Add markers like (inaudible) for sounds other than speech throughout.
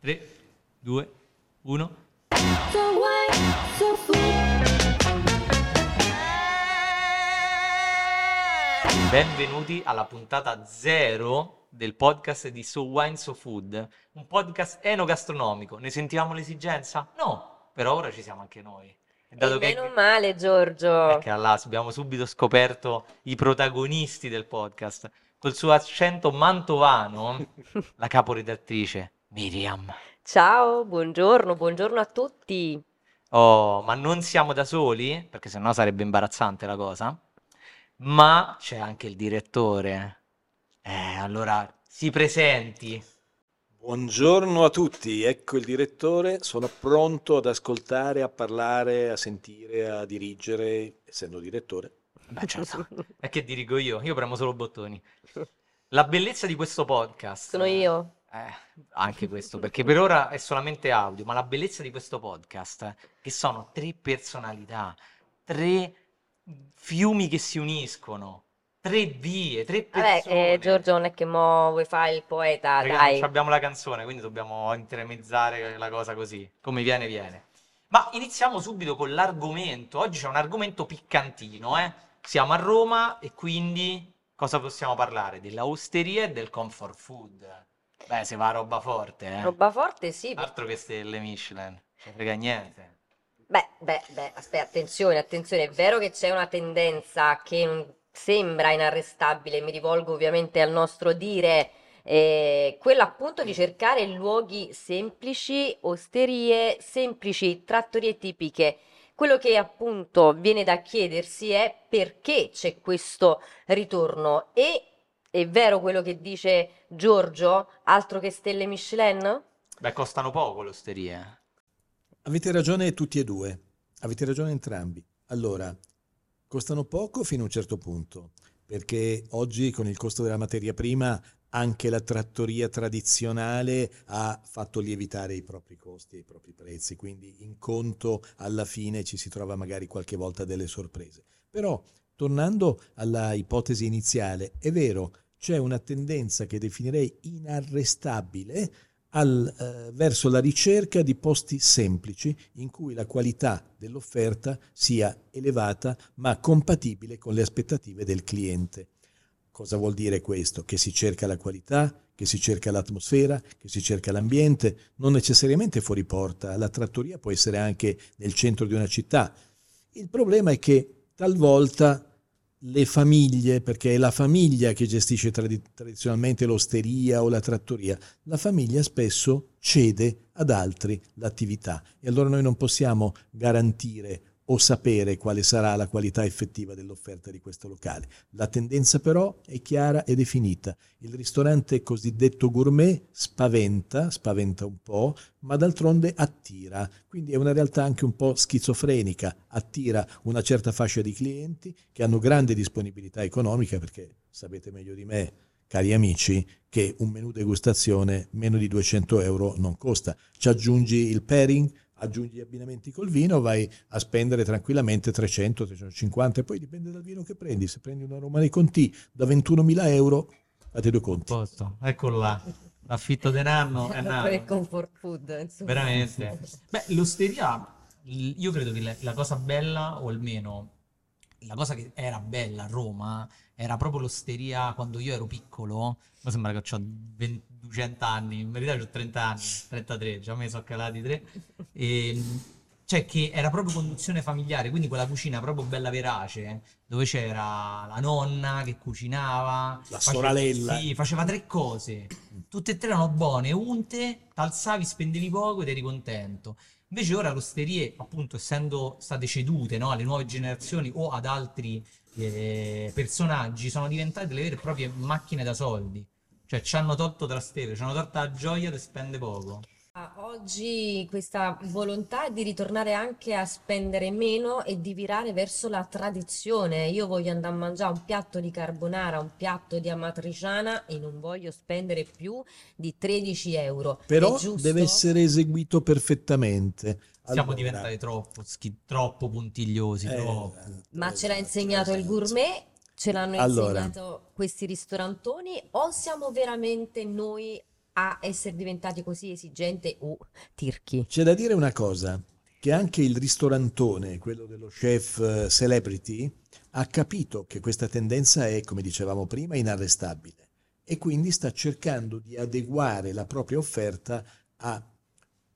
3, 2, 1. So wine, so food. Benvenuti alla puntata 0 del podcast di So Wine So Food, un podcast enogastronomico. Ne sentivamo l'esigenza? No, però ora ci siamo anche noi. E dato E che, meno male, Giorgio. che Allah, abbiamo subito scoperto i protagonisti del podcast. Col suo accento mantovano, (laughs) la caporedattrice Miriam. Ciao, buongiorno, buongiorno a tutti. Oh, ma non siamo da soli, perché sennò sarebbe imbarazzante la cosa. Ma c'è anche il direttore. Eh, allora si presenti. Buongiorno a tutti, ecco il direttore, sono pronto ad ascoltare, a parlare, a sentire, a dirigere, essendo direttore. Beh, certo. È che dirigo io, io premo solo bottoni. La bellezza di questo podcast. Sono io. Eh, anche questo, perché per ora è solamente audio, ma la bellezza di questo podcast è che sono tre personalità, tre fiumi che si uniscono, tre vie, tre Vabbè, persone. eh, Giorgio, non è che mo vuoi fare il poeta, Raga, dai. non abbiamo la canzone, quindi dobbiamo intermezzare la cosa così, come viene viene. Ma iniziamo subito con l'argomento. Oggi c'è un argomento piccantino, eh? Siamo a Roma e quindi cosa possiamo parlare? Della osteria e del comfort food. Beh, se va roba forte, eh? Roba forte, sì. Altro che stelle Michelin, non frega niente. Beh, beh, beh, aspetta, attenzione, attenzione, è vero che c'è una tendenza che sembra inarrestabile, mi rivolgo ovviamente al nostro dire, eh, quella appunto di cercare luoghi semplici, osterie semplici, trattorie tipiche. Quello che appunto viene da chiedersi è perché c'è questo ritorno e è vero quello che dice Giorgio, altro che stelle Michelin? Beh, costano poco le osterie. Avete ragione tutti e due, avete ragione entrambi. Allora, costano poco fino a un certo punto, perché oggi con il costo della materia prima anche la trattoria tradizionale ha fatto lievitare i propri costi e i propri prezzi, quindi in conto alla fine ci si trova magari qualche volta delle sorprese. Però, tornando alla ipotesi iniziale, è vero, c'è una tendenza che definirei inarrestabile al, eh, verso la ricerca di posti semplici in cui la qualità dell'offerta sia elevata ma compatibile con le aspettative del cliente. Cosa vuol dire questo? Che si cerca la qualità, che si cerca l'atmosfera, che si cerca l'ambiente, non necessariamente fuori porta, la trattoria può essere anche nel centro di una città. Il problema è che talvolta le famiglie, perché è la famiglia che gestisce tradi- tradizionalmente l'osteria o la trattoria, la famiglia spesso cede ad altri l'attività. E allora noi non possiamo garantire o sapere quale sarà la qualità effettiva dell'offerta di questo locale. La tendenza però è chiara e definita. Il ristorante cosiddetto gourmet spaventa, spaventa un po', ma d'altronde attira. Quindi è una realtà anche un po' schizofrenica, attira una certa fascia di clienti che hanno grande disponibilità economica perché sapete meglio di me, cari amici, che un menù degustazione meno di 200 euro non costa. Ci aggiungi il pairing, aggiungi gli abbinamenti col vino, vai a spendere tranquillamente 300, 350 e poi dipende dal vino che prendi. Se prendi una Romani Conti da 21.000 euro, fate due conti. Posto, eccolo là. L'affitto denaro è che comfort food, insomma. Veramente. Beh, l'osteria, io credo che la cosa bella, o almeno la cosa che era bella a Roma, era proprio l'osteria quando io ero piccolo. Mi sembra che ho 200 anni, in verità ho 30 anni, 33, già me sono calati 3. E, cioè che era proprio conduzione familiare, quindi quella cucina proprio bella verace, dove c'era la nonna che cucinava, La face- sorella. sì, faceva tre cose, tutte e tre erano buone, unte, t'alzavi, spendevi poco ed eri contento. Invece ora le osterie, appunto, essendo state cedute, no, alle nuove generazioni o ad altri eh, personaggi, sono diventate delle vere e proprie macchine da soldi. Cioè, ci hanno tolto Trastevere, ci hanno tolto la gioia di spende poco. Oggi questa volontà di ritornare anche a spendere meno e di virare verso la tradizione. Io voglio andare a mangiare un piatto di carbonara, un piatto di amatriciana e non voglio spendere più di 13 euro. Però deve essere eseguito perfettamente. Siamo Allora, diventati troppo, schi- troppo puntigliosi, eh, troppo. Ma ce l'ha insegnato il gourmet? Ce l'hanno Allora. insegnato questi ristorantoni? O siamo veramente noi a essere diventati così esigenti o tirchi? C'è da dire una cosa, che anche il ristorantone, quello dello chef eh, celebrity, ha capito che questa tendenza è, come dicevamo prima, inarrestabile e quindi sta cercando di adeguare la propria offerta a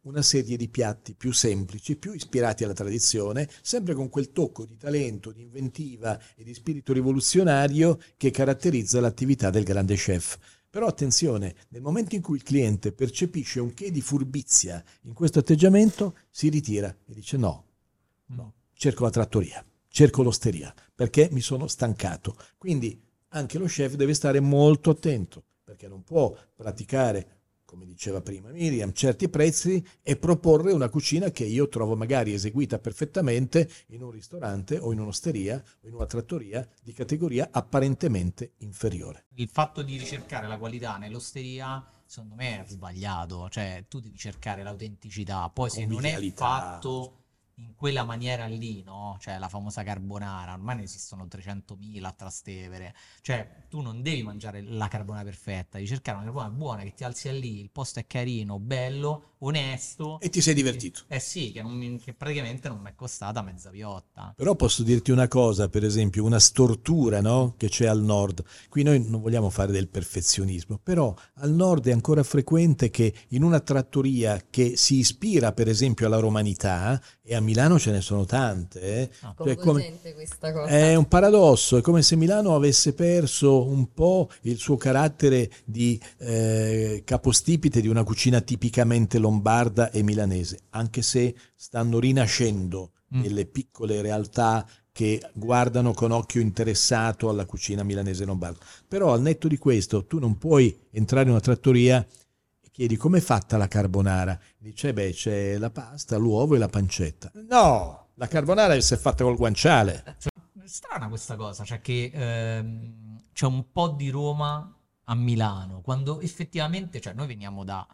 una serie di piatti più semplici, più ispirati alla tradizione, sempre con quel tocco di talento, di inventiva e di spirito rivoluzionario che caratterizza l'attività del grande chef. Però attenzione, nel momento in cui il cliente percepisce un che di furbizia in questo atteggiamento, si ritira e dice no, no, cerco la trattoria, cerco l'osteria, perché mi sono stancato. Quindi anche lo chef deve stare molto attento, perché non può praticare come diceva prima Miriam, certi prezzi e proporre una cucina che io trovo magari eseguita perfettamente in un ristorante o in un'osteria o in una trattoria di categoria apparentemente inferiore. Il fatto di ricercare la qualità nell'osteria, secondo me è sbagliato. Cioè, tu devi cercare l'autenticità. Poi, se non è fatto in quella maniera lì, no? Cioè, la famosa carbonara, ormai ne esistono 300.000 a Trastevere. Cioè, tu non devi mangiare la carbonara perfetta, devi cercare una carbonara buona che ti alzi lì, il posto è carino, bello, onesto. E ti sei divertito. Eh sì, che, mi- che praticamente non mi è costata mezza piotta. Però posso dirti una cosa, per esempio, una stortura no? che c'è al nord. Qui noi non vogliamo fare del perfezionismo, però al nord è ancora frequente che in una trattoria che si ispira, per esempio, alla romanità, e a Milano ce ne sono tante, eh, Ah. Cioè, come- Coinvolgente questa cosa. È un paradosso, è come se Milano avesse perso un po' il suo carattere di eh, capostipite di una cucina tipicamente lombarda e milanese, anche se stanno rinascendo Mm. nelle piccole realtà che guardano con occhio interessato alla cucina milanese lombarda. Però al netto di questo tu non puoi entrare in una trattoria chiedi com'è fatta la carbonara. Dice, beh, c'è la pasta, l'uovo e la pancetta. No, la carbonara deve essere fatta col guanciale. È strana questa cosa, cioè che ehm, c'è un po' di Roma a Milano, quando effettivamente, cioè noi veniamo da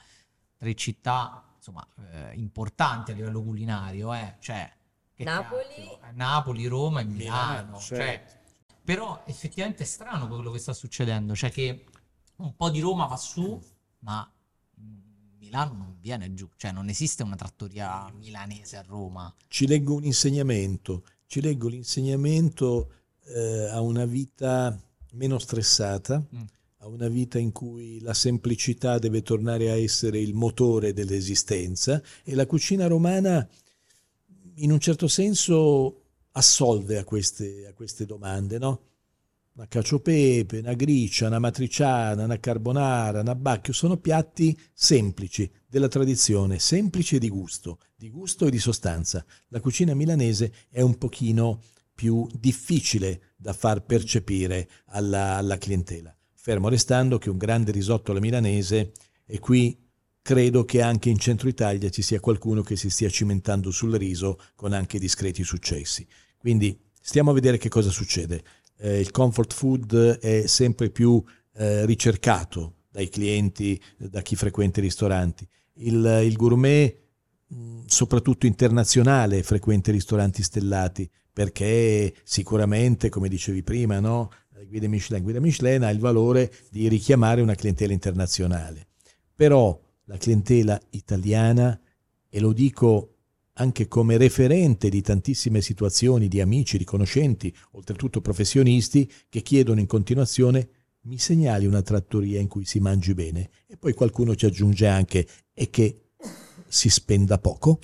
tre città, insomma, eh, importanti a livello culinario, eh, cioè Napoli. eh, Napoli, Roma e Milano, Milano, cioè, certo. però effettivamente è strano quello che sta succedendo, cioè che un po' di Roma va su, ma Milano non viene giù, cioè non esiste una trattoria milanese a Roma. Ci leggo un insegnamento, ci leggo l'insegnamento eh, a una vita meno stressata, Mm. a una vita in cui la semplicità deve tornare a essere il motore dell'esistenza e la cucina romana in un certo senso assolve a queste, a queste domande, no? Una cacio e pepe, una gricia, una matriciana, una carbonara, una bacchio, sono piatti semplici della tradizione, semplici e di gusto, di gusto e di sostanza. La cucina milanese è un pochino più difficile da far percepire alla, alla clientela, fermo restando che un grande risotto alla milanese e qui credo che anche in centro Italia ci sia qualcuno che si stia cimentando sul riso con anche discreti successi. Quindi stiamo a vedere che cosa succede. Eh, il comfort food è sempre più eh, ricercato dai clienti, da chi frequenta i ristoranti. Il, il gourmet, mh, soprattutto internazionale, frequenta i ristoranti stellati perché sicuramente, come dicevi prima, no? Guida Michelin, Guida Michelin ha il valore di richiamare una clientela internazionale. Però la clientela italiana, e lo dico anche come referente di tantissime situazioni di amici, di conoscenti, oltretutto professionisti, che chiedono in continuazione mi segnali una trattoria in cui si mangi bene e poi qualcuno ci aggiunge anche e che si spenda poco.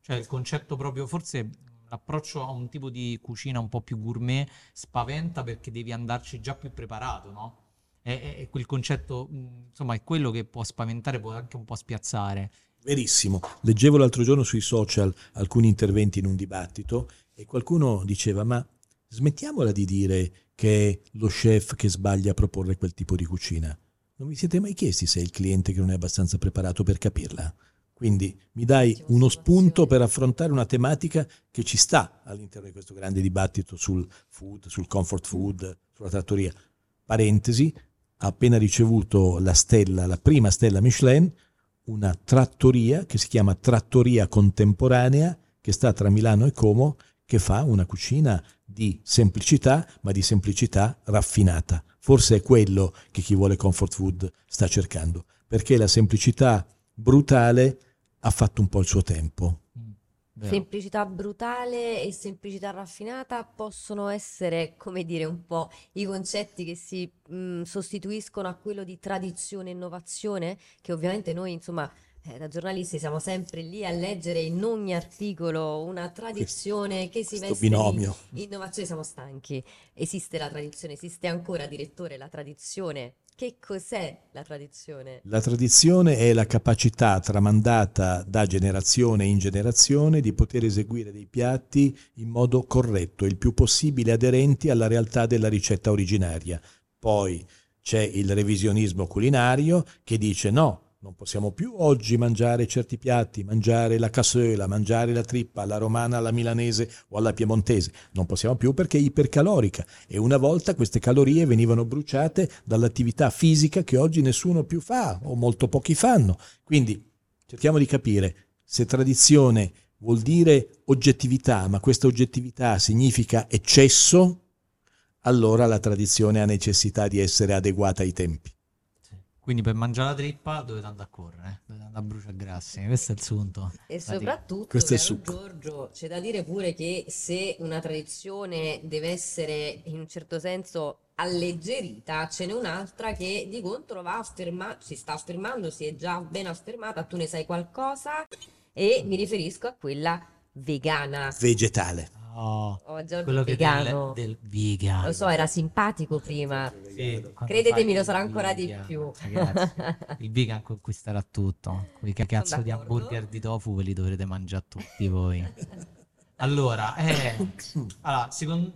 Cioè il concetto proprio, forse l'approccio a un tipo di cucina un po' più gourmet spaventa perché devi andarci già più preparato, no? È, quel concetto, insomma, è quello che può spaventare, può anche un po' spiazzare. Verissimo. Leggevo l'altro giorno sui social alcuni interventi in un dibattito e qualcuno diceva ma smettiamola di dire che è lo chef che sbaglia a proporre quel tipo di cucina. Non vi siete mai chiesti se è il cliente che non è abbastanza preparato per capirla? Quindi mi dai uno spunto per affrontare una tematica che ci sta all'interno di questo grande dibattito sul food, sul comfort food, sulla trattoria. Parentesi, ha appena ricevuto la stella, la prima stella Michelin, una trattoria che si chiama Trattoria Contemporanea, che sta tra Milano e Como, che fa una cucina di semplicità, ma di semplicità raffinata. Forse è quello che chi vuole comfort food sta cercando. perché la semplicità brutale ha fatto un po' il suo tempo. Mm, vero. Semplicità brutale e semplicità raffinata possono essere, come dire, un po' i concetti che si mh, sostituiscono a quello di tradizione e innovazione, che ovviamente noi, insomma, eh, da giornalisti siamo sempre lì a leggere in ogni articolo una tradizione che si Questo veste di binomio. innovazione, siamo stanchi. Esiste la tradizione, esiste ancora, direttore, la tradizione. Che cos'è la tradizione? La tradizione è la capacità tramandata da generazione in generazione di poter eseguire dei piatti in modo corretto, il più possibile aderenti alla realtà della ricetta originaria. Poi c'è il revisionismo culinario che dice no, non possiamo più oggi mangiare certi piatti, mangiare la cassola, mangiare la trippa alla romana, alla milanese o alla piemontese. Non possiamo più perché è ipercalorica e una volta queste calorie venivano bruciate dall'attività fisica che oggi nessuno più fa o molto pochi fanno. Quindi cerchiamo di capire se tradizione vuol dire oggettività, ma questa oggettività significa eccesso, allora la tradizione ha necessità di essere adeguata ai tempi. Quindi per mangiare la trippa dovete andare a correre, eh? dovete andare a bruciare grassi. Questo è il sunto. E soprattutto, Questo è succo. Giorgio, c'è da dire pure che se una tradizione deve essere in un certo senso alleggerita, ce n'è un'altra che di contro va afferma- si sta affermando, si è già ben affermata, tu ne sai qualcosa e mi riferisco a quella vegana. Vegetale. Oh, Oh, quello vegano. del, del vegan. Lo so, era simpatico prima. Sì, Credetemi, lo sarà ancora di vegan, più. ragazzi, il vegan conquisterà tutto. Quei ca- cazzo di hamburger di tofu ve li dovrete mangiare tutti voi. (laughs) Allora, eh, (laughs) allora, secondo,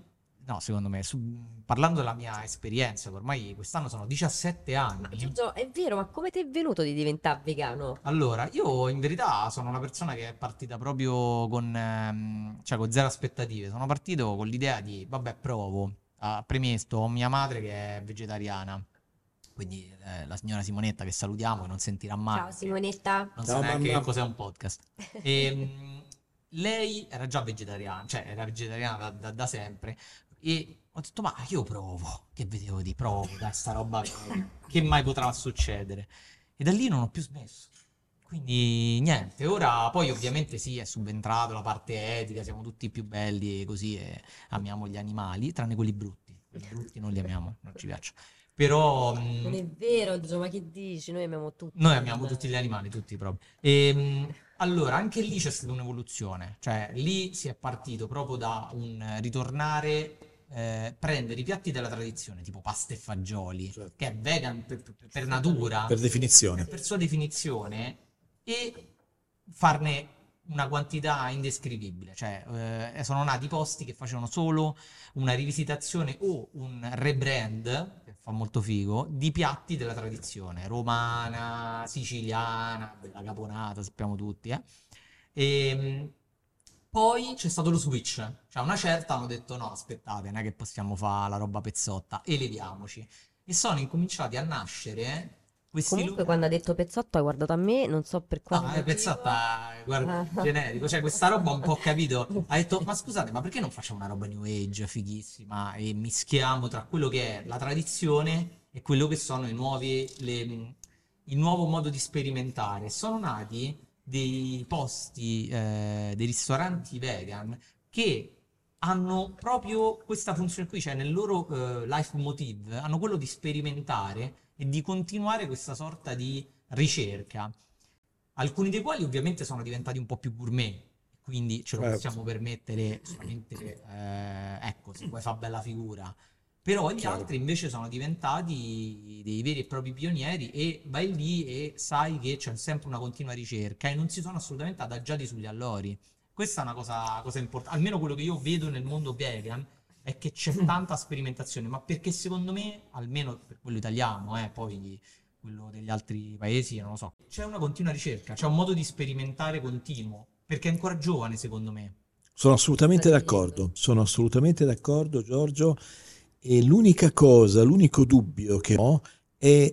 no, secondo me, su- parlando della mia esperienza, che ormai quest'anno sono 17 Ma anni. Giorgio, è vero, ma come ti è venuto di diventare vegano? Allora, io in verità sono una persona che è partita proprio con, ehm, cioè con zero aspettative. Sono partito con l'idea di, vabbè, provo. Ah, premesso, ho mia madre che è vegetariana, quindi eh, la signora Simonetta che salutiamo, che non sentirà mai. Ciao Simonetta. Non Ciao, sa neanche mamma. che cos'è un podcast. (laughs) Ehm, lei era già vegetariana, cioè era vegetariana da, da- da sempre. E ho detto, ma io provo. Che vedevo di provo, dai, sta roba che, mai potrà succedere. E da lì non ho più smesso. Quindi niente, ora poi ovviamente sì, è subentrato la parte etica, siamo tutti più belli e così e amiamo gli animali, tranne quelli brutti. Quelli brutti non li amiamo, non ci piacciono. Però mm, Non è vero, Gio, ma che dici? Noi amiamo tutti. noi amiamo tutti gli animali, tutti proprio. Ehm, allora, anche lì c'è stata un'evoluzione, cioè lì si è partito proprio da un ritornare, eh, prendere i piatti della tradizione, tipo pasta e fagioli, Certo. che è vegan per, per- per natura, Per definizione. per sua definizione, e farne una quantità indescrivibile. Cioè, eh, sono nati posti che facevano solo una rivisitazione o un rebrand, che fa molto figo, di piatti della tradizione romana, siciliana, la caponata, sappiamo tutti, eh. E, poi c'è stato lo switch, cioè una certa hanno detto no, aspettate, non è che possiamo fare la roba pezzotta, eleviamoci. E sono incominciati a nascere questi Comunque, lu- quando ha detto pezzotto, hai guardato a me, non so per quale No, è motivo. pezzotta, guarda, Ah. generico, cioè questa roba un po' capito. (laughs) Ha detto, ma scusate, ma perché non facciamo una roba new age, fighissima, e mischiamo tra quello che è la tradizione e quello che sono i nuovi, le- il nuovo modo di sperimentare. Sono nati dei posti, eh, dei ristoranti vegan che hanno proprio questa funzione qui, cioè nel loro eh, life motive, hanno quello di sperimentare e di continuare questa sorta di ricerca. Alcuni dei quali ovviamente sono diventati un po' più gourmet, quindi ce lo Certo. possiamo permettere solamente, eh, ecco, se vuoi fa bella figura. Però gli Chiaro. altri invece sono diventati dei veri e propri pionieri e vai lì e sai che c'è sempre una continua ricerca e non si sono assolutamente adagiati sugli allori. Questa è una cosa, cosa importante, almeno quello che io vedo nel mondo vegan è che c'è tanta sperimentazione, ma perché secondo me, almeno per quello italiano, eh, poi quello degli altri paesi, non lo so, c'è una continua ricerca, c'è un modo di sperimentare continuo, perché è ancora giovane secondo me. Sono assolutamente D'accordo. d'accordo, sono assolutamente d'accordo Giorgio e l'unica cosa, l'unico dubbio che ho è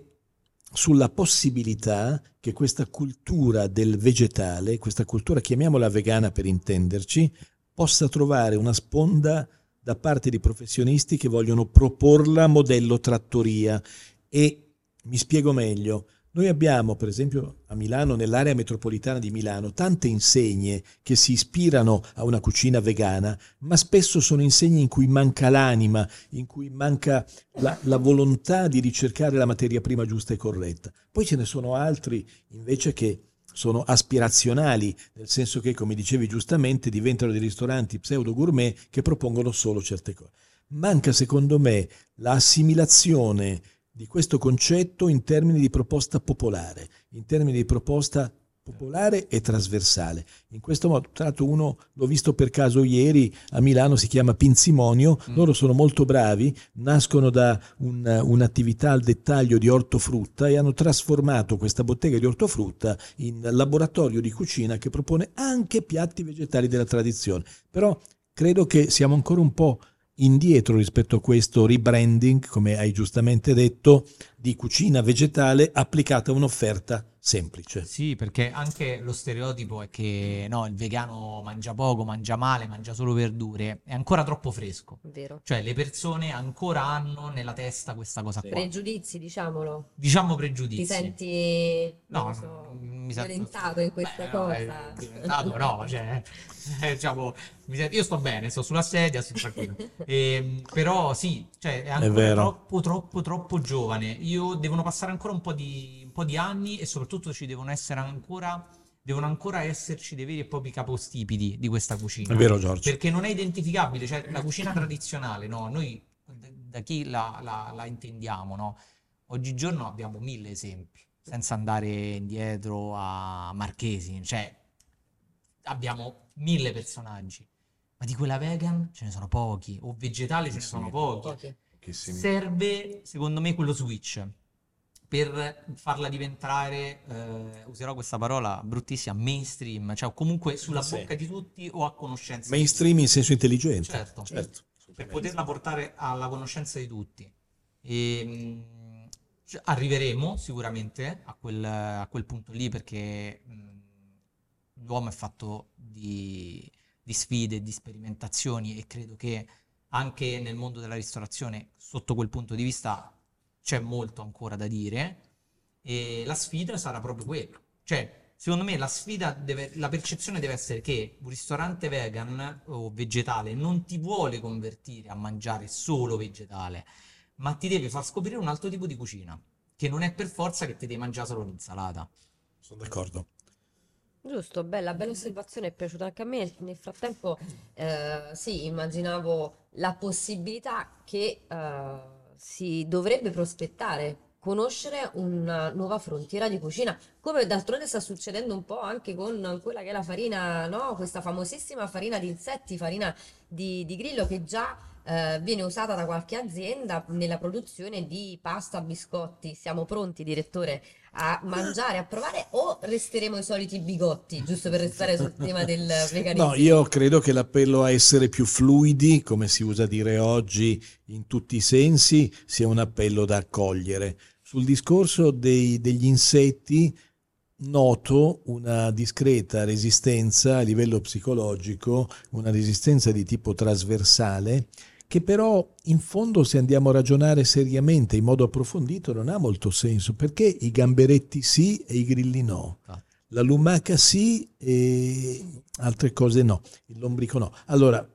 sulla possibilità che questa cultura del vegetale, questa cultura chiamiamola vegana per intenderci, possa trovare una sponda da parte di professionisti che vogliono proporla modello trattoria e mi spiego meglio. Noi abbiamo, per esempio, a Milano, nell'area metropolitana di Milano, tante insegne che si ispirano a una cucina vegana, ma spesso sono insegne in cui manca l'anima, in cui manca la, la volontà di ricercare la materia prima giusta e corretta. Poi ce ne sono altri invece che sono aspirazionali, nel senso che, come dicevi giustamente, diventano dei ristoranti pseudo gourmet che propongono solo certe cose. Manca, secondo me, l'assimilazione di questo concetto in termini di proposta popolare, in termini di proposta popolare e trasversale. In questo modo, tra l'altro uno l'ho visto per caso ieri a Milano, si chiama Pinzimonio, Mm. loro sono molto bravi, nascono da un- un'attività al dettaglio di ortofrutta e hanno trasformato questa bottega di ortofrutta in laboratorio di cucina che propone anche piatti vegetali della tradizione. Però credo che siamo ancora un po' indietro rispetto a questo rebranding, come hai giustamente detto, di cucina vegetale applicata a un'offerta semplice. Sì, perché anche lo stereotipo è che no, il vegano mangia poco, mangia male, mangia solo verdure, è ancora troppo fresco. Vero. Cioè, le persone ancora hanno nella testa questa cosa Sì. qua. Pregiudizi, diciamolo. Diciamo Ti pregiudizi. senti, non No, so, mi sa- violentato in questa Beh, no, è cosa? diventato, no, cioè, (laughs) eh, diciamo, mi sen- io sto bene, sto sulla sedia, sto tranquillo. (laughs) Ehm, però sì, cioè, è ancora vero. troppo, troppo, troppo giovane. Io devono passare ancora un po' di, po' di anni e soprattutto ci devono essere ancora, devono ancora esserci dei veri e propri capostipiti di questa cucina. È vero, Giorgio. Perché non è identificabile, cioè la cucina tradizionale, no? Noi da- chi la, la- la intendiamo, no? Oggigiorno abbiamo mille esempi, senza andare indietro a Marchesi, cioè abbiamo mille personaggi, ma di quella vegan ce ne sono pochi, o vegetale ce ne sono. Pochi. Serve, secondo me, quello switch per farla diventare, eh, userò questa parola bruttissima, mainstream, cioè comunque sulla Sì. bocca di tutti o a conoscenza di Mainstream in senso intelligente. Certo. certo. per poterla portare alla conoscenza di tutti. E, mh, cioè, arriveremo sicuramente a quel, a quel punto lì perché mh, l'uomo è fatto di, di sfide, di sperimentazioni e credo che anche nel mondo della ristorazione, sotto quel punto di vista, c'è molto ancora da dire e la sfida sarà proprio quello. Cioè, secondo me la sfida deve, la percezione deve essere che un ristorante vegan o vegetale non ti vuole convertire a mangiare solo vegetale, ma ti deve far scoprire un altro tipo di cucina, che non è per forza che ti devi mangiare solo l'insalata. Sono d'accordo. Giusto, bella, bella osservazione, è piaciuta anche a me. Nel frattempo, eh, sì, immaginavo la possibilità che eh, si dovrebbe prospettare, conoscere una nuova frontiera di cucina, come d'altronde sta succedendo un po' anche con quella che è la farina, no? Questa famosissima farina di insetti, farina di, di grillo che già eh, viene usata da qualche azienda nella produzione di pasta, biscotti. Siamo pronti, direttore, a mangiare, a provare o resteremo i soliti bigotti, giusto per restare sul tema del (laughs) veganismo? No, io credo che l'appello a essere più fluidi, come si usa dire oggi in tutti i sensi, sia un appello da accogliere. Sul discorso dei- degli insetti noto una discreta resistenza a livello psicologico, una resistenza di tipo trasversale, che però in fondo se andiamo a ragionare seriamente in modo approfondito non ha molto senso, perché i gamberetti sì e i grilli no. Infatti. La lumaca sì e altre cose no, il lombrico no. Allora,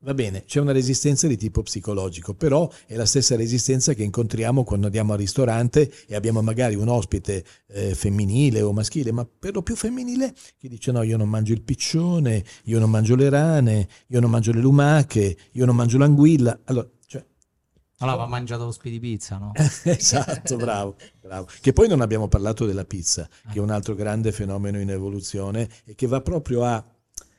va bene, c'è una resistenza di tipo psicologico, però è la stessa resistenza che incontriamo quando andiamo al ristorante e abbiamo magari un ospite eh, femminile o maschile, ma per lo più femminile, che dice no, io non mangio il piccione, io non mangio le rane, io non mangio le lumache, io non mangio l'anguilla. Allora, cioè, Allora, va mangiato lo di pizza, no? (laughs) esatto, bravo, bravo. Che poi non abbiamo parlato della pizza, che è un altro grande fenomeno in evoluzione e che va proprio a,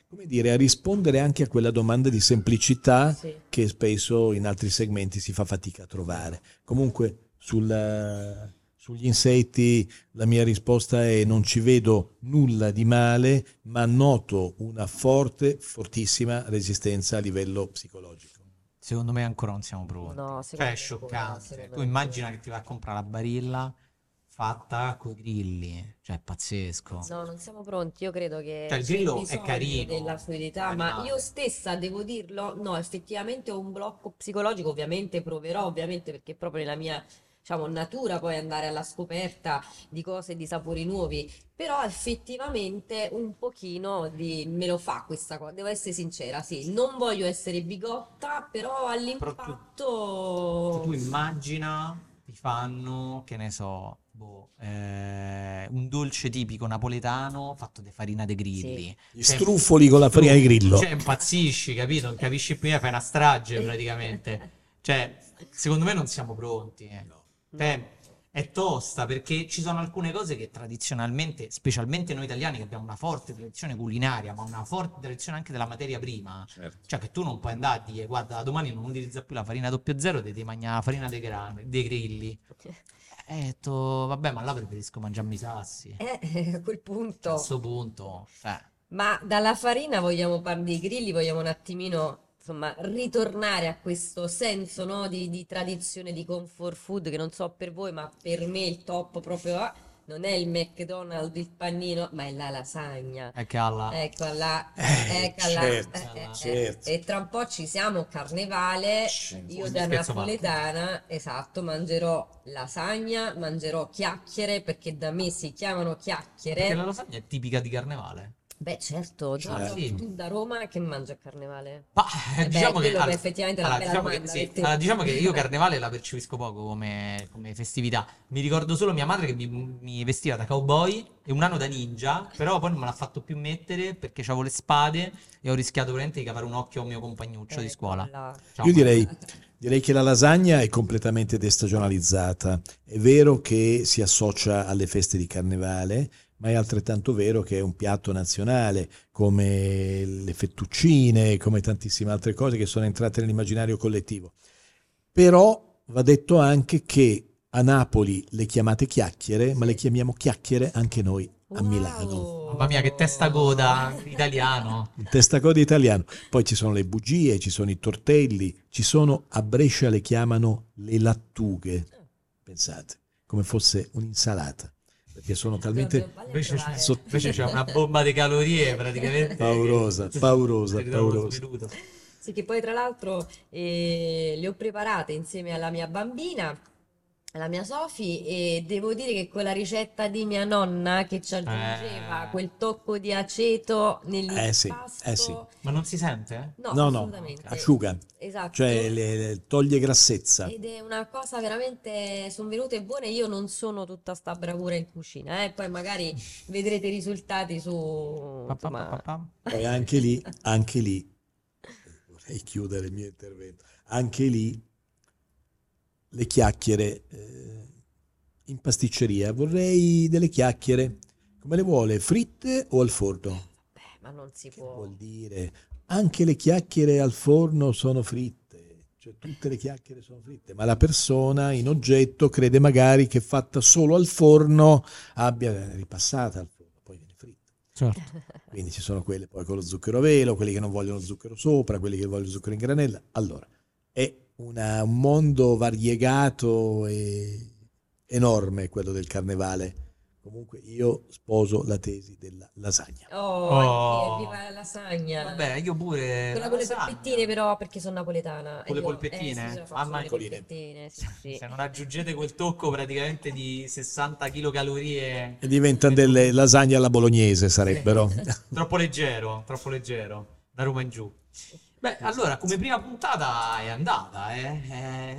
come dire, a rispondere anche a quella domanda di semplicità Sì. che spesso in altri segmenti si fa fatica a trovare. Comunque sul- sugli insetti la mia risposta è non ci vedo nulla di male, ma noto una forte, fortissima resistenza a livello psicologico. Secondo me ancora non siamo pronti. No, Cioè, è scioccante. Tu immagina che ti vai a comprare la barilla fatta con i grilli. Cioè, è pazzesco. No, non siamo pronti. Io credo che Cioè, il grillo è carino, della fluidità, ma io stessa devo dirlo, no, effettivamente ho un blocco psicologico, ovviamente proverò, ovviamente perché proprio nella mia diciamo, natura poi andare alla scoperta di cose, di sapori nuovi, però effettivamente un pochino di, me lo fa questa cosa, devo essere sincera, sì, non voglio essere bigotta, però all'impatto... Tu immagina, ti fanno, che ne so, boh, eh, un dolce tipico napoletano fatto di farina de grilli. Gli Cioè, struffoli con la farina di grillo. Cioè, impazzisci, capito? Non capisci prima, fai una strage praticamente. Cioè, secondo me non siamo pronti. eh. Cioè, è tosta perché ci sono alcune cose che tradizionalmente, specialmente noi italiani che abbiamo una forte tradizione culinaria, ma una forte tradizione anche della materia prima, Certo. cioè che tu non puoi andare a dire guarda da domani non utilizza più la farina 00, devi mangiare la farina dei, gran- dei grilli. E ho detto, vabbè, ma là preferisco mangiarmi i sassi. Eh, a quel A punto... questo punto, cioè, Ma dalla farina vogliamo parlare dei grilli, vogliamo un attimino, insomma, ritornare a questo senso, no, di, di tradizione di comfort food che non so per voi, ma per me il top proprio ah, non è il McDonald's, il panino, ma è la lasagna. alla... Eccola, Eh, eccola, certo, eh, eh, eh. certo. E tra un po' ci siamo, carnevale. Io Un da napoletana, esatto, mangerò lasagna, mangerò chiacchiere, perché da me si chiamano chiacchiere. Perché la lasagna è tipica di carnevale. Beh, certo, Giorgio, sì. tu da Roma che mangi a carnevale? Ma Eh beh, diciamo che, quello allora, effettivamente allora, diciamo che, domanda sì, per te. allora, diciamo che io (laughs) carnevale la percepisco poco come, come festività. Mi ricordo solo mia madre che mi, mi vestiva da cowboy e un anno da ninja, però poi non me l'ha fatto più mettere perché avevo le spade e ho rischiato veramente di cavare un occhio a un mio compagnuccio di Ecco scuola. Ciao, Io direi, direi che la lasagna è completamente destagionalizzata. È vero che si associa alle feste di carnevale, ma è altrettanto vero che è un piatto nazionale, come le fettuccine, come tantissime altre cose che sono entrate nell'immaginario collettivo. Però va detto anche che a Napoli le chiamate chiacchiere, ma le chiamiamo chiacchiere anche noi a Milano. Wow. Mamma mia, che testa coda italiano. Il testacoda italiano. Poi ci sono le bugie, ci sono i tortelli, ci sono a Brescia le chiamano le lattughe. Pensate, come fosse un'insalata, perché sono talmente Invece. Sotto- invece c'è una bomba di calorie praticamente. Paurosa, che- (laughs) paurosa, paurosa. Sì, che poi tra l'altro eh, le ho preparate insieme alla mia bambina, alla mia Sofi, e devo dire che quella ricetta di mia nonna che ci aggiungeva Eh. quel tocco di aceto Eh sì, nell'impasto. eh sì. Ma non si sente? No, No, no, asciuga, Esatto. cioè le- le- toglie grassezza. Ed è una cosa veramente, sono venute buone, io non sono tutta sta bravura in cucina, eh, Poi magari vedrete i risultati su, Pa, pa, pa, pa. Poi anche lì, anche lì, vorrei chiudere il mio intervento, anche lì le chiacchiere eh, in pasticceria, vorrei delle chiacchiere, come le vuole, fritte o al forno? beh, ma non si Che può. vuol dire? Anche le chiacchiere al forno sono fritte, cioè tutte le chiacchiere sono fritte, ma la persona in oggetto crede magari che fatta solo al forno abbia ripassata al forno, poi viene fritta. Certo. (laughs) Quindi ci sono quelle poi con lo zucchero a velo, quelli che non vogliono zucchero sopra, quelli che vogliono zucchero in granella. Allora, è una- un mondo variegato e enorme quello del carnevale. Comunque io sposo la tesi della lasagna. Oh, Oh. viva la lasagna. Vabbè, io pure. Quella la con le polpettine però perché sono napoletana. Con le polpettine? Eh, sì, Mamma mia. polpettine, sì, sì. Se non aggiungete quel tocco praticamente di 60 kcal E diventano delle lasagne alla bolognese sarebbero. troppo leggero, troppo leggero, da Roma in giù. Beh, allora, come prima puntata è andata, eh?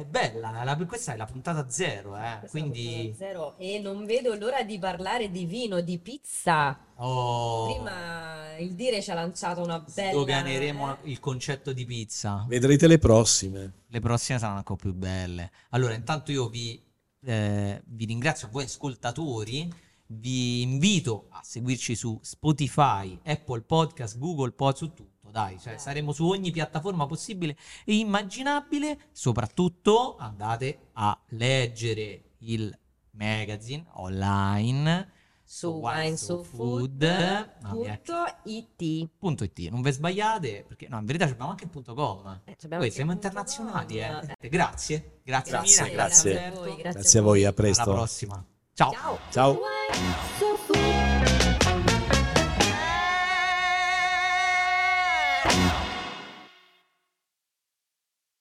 È bella, la- questa è la puntata zero, eh? Quindi, zero. E non vedo l'ora di parlare di vino, di pizza. oh, Prima il dire ci ha lanciato una bella... sdoganeremo eh. il concetto di pizza. Vedrete le prossime. Le prossime saranno ancora più belle. Allora, intanto io vi, eh, vi ringrazio a voi ascoltatori, vi invito a seguirci su Spotify, Apple Podcast, Google Podcast, su tutto, dai, cioè, saremo su ogni piattaforma possibile e immaginabile, soprattutto andate a leggere il magazine online Su Wine So Food, mamma mia, winesofood.it punto .it, non vi sbagliate, perché no, in verità abbiamo anche il punto .com. Eh, abbiamo Poi siamo internazionali, com. eh. Grazie, grazie, Grazie, Mina, grazie. a voi, grazie Grazie a voi, a Alla presto. prossima. Ciao. Ciao. Ciao.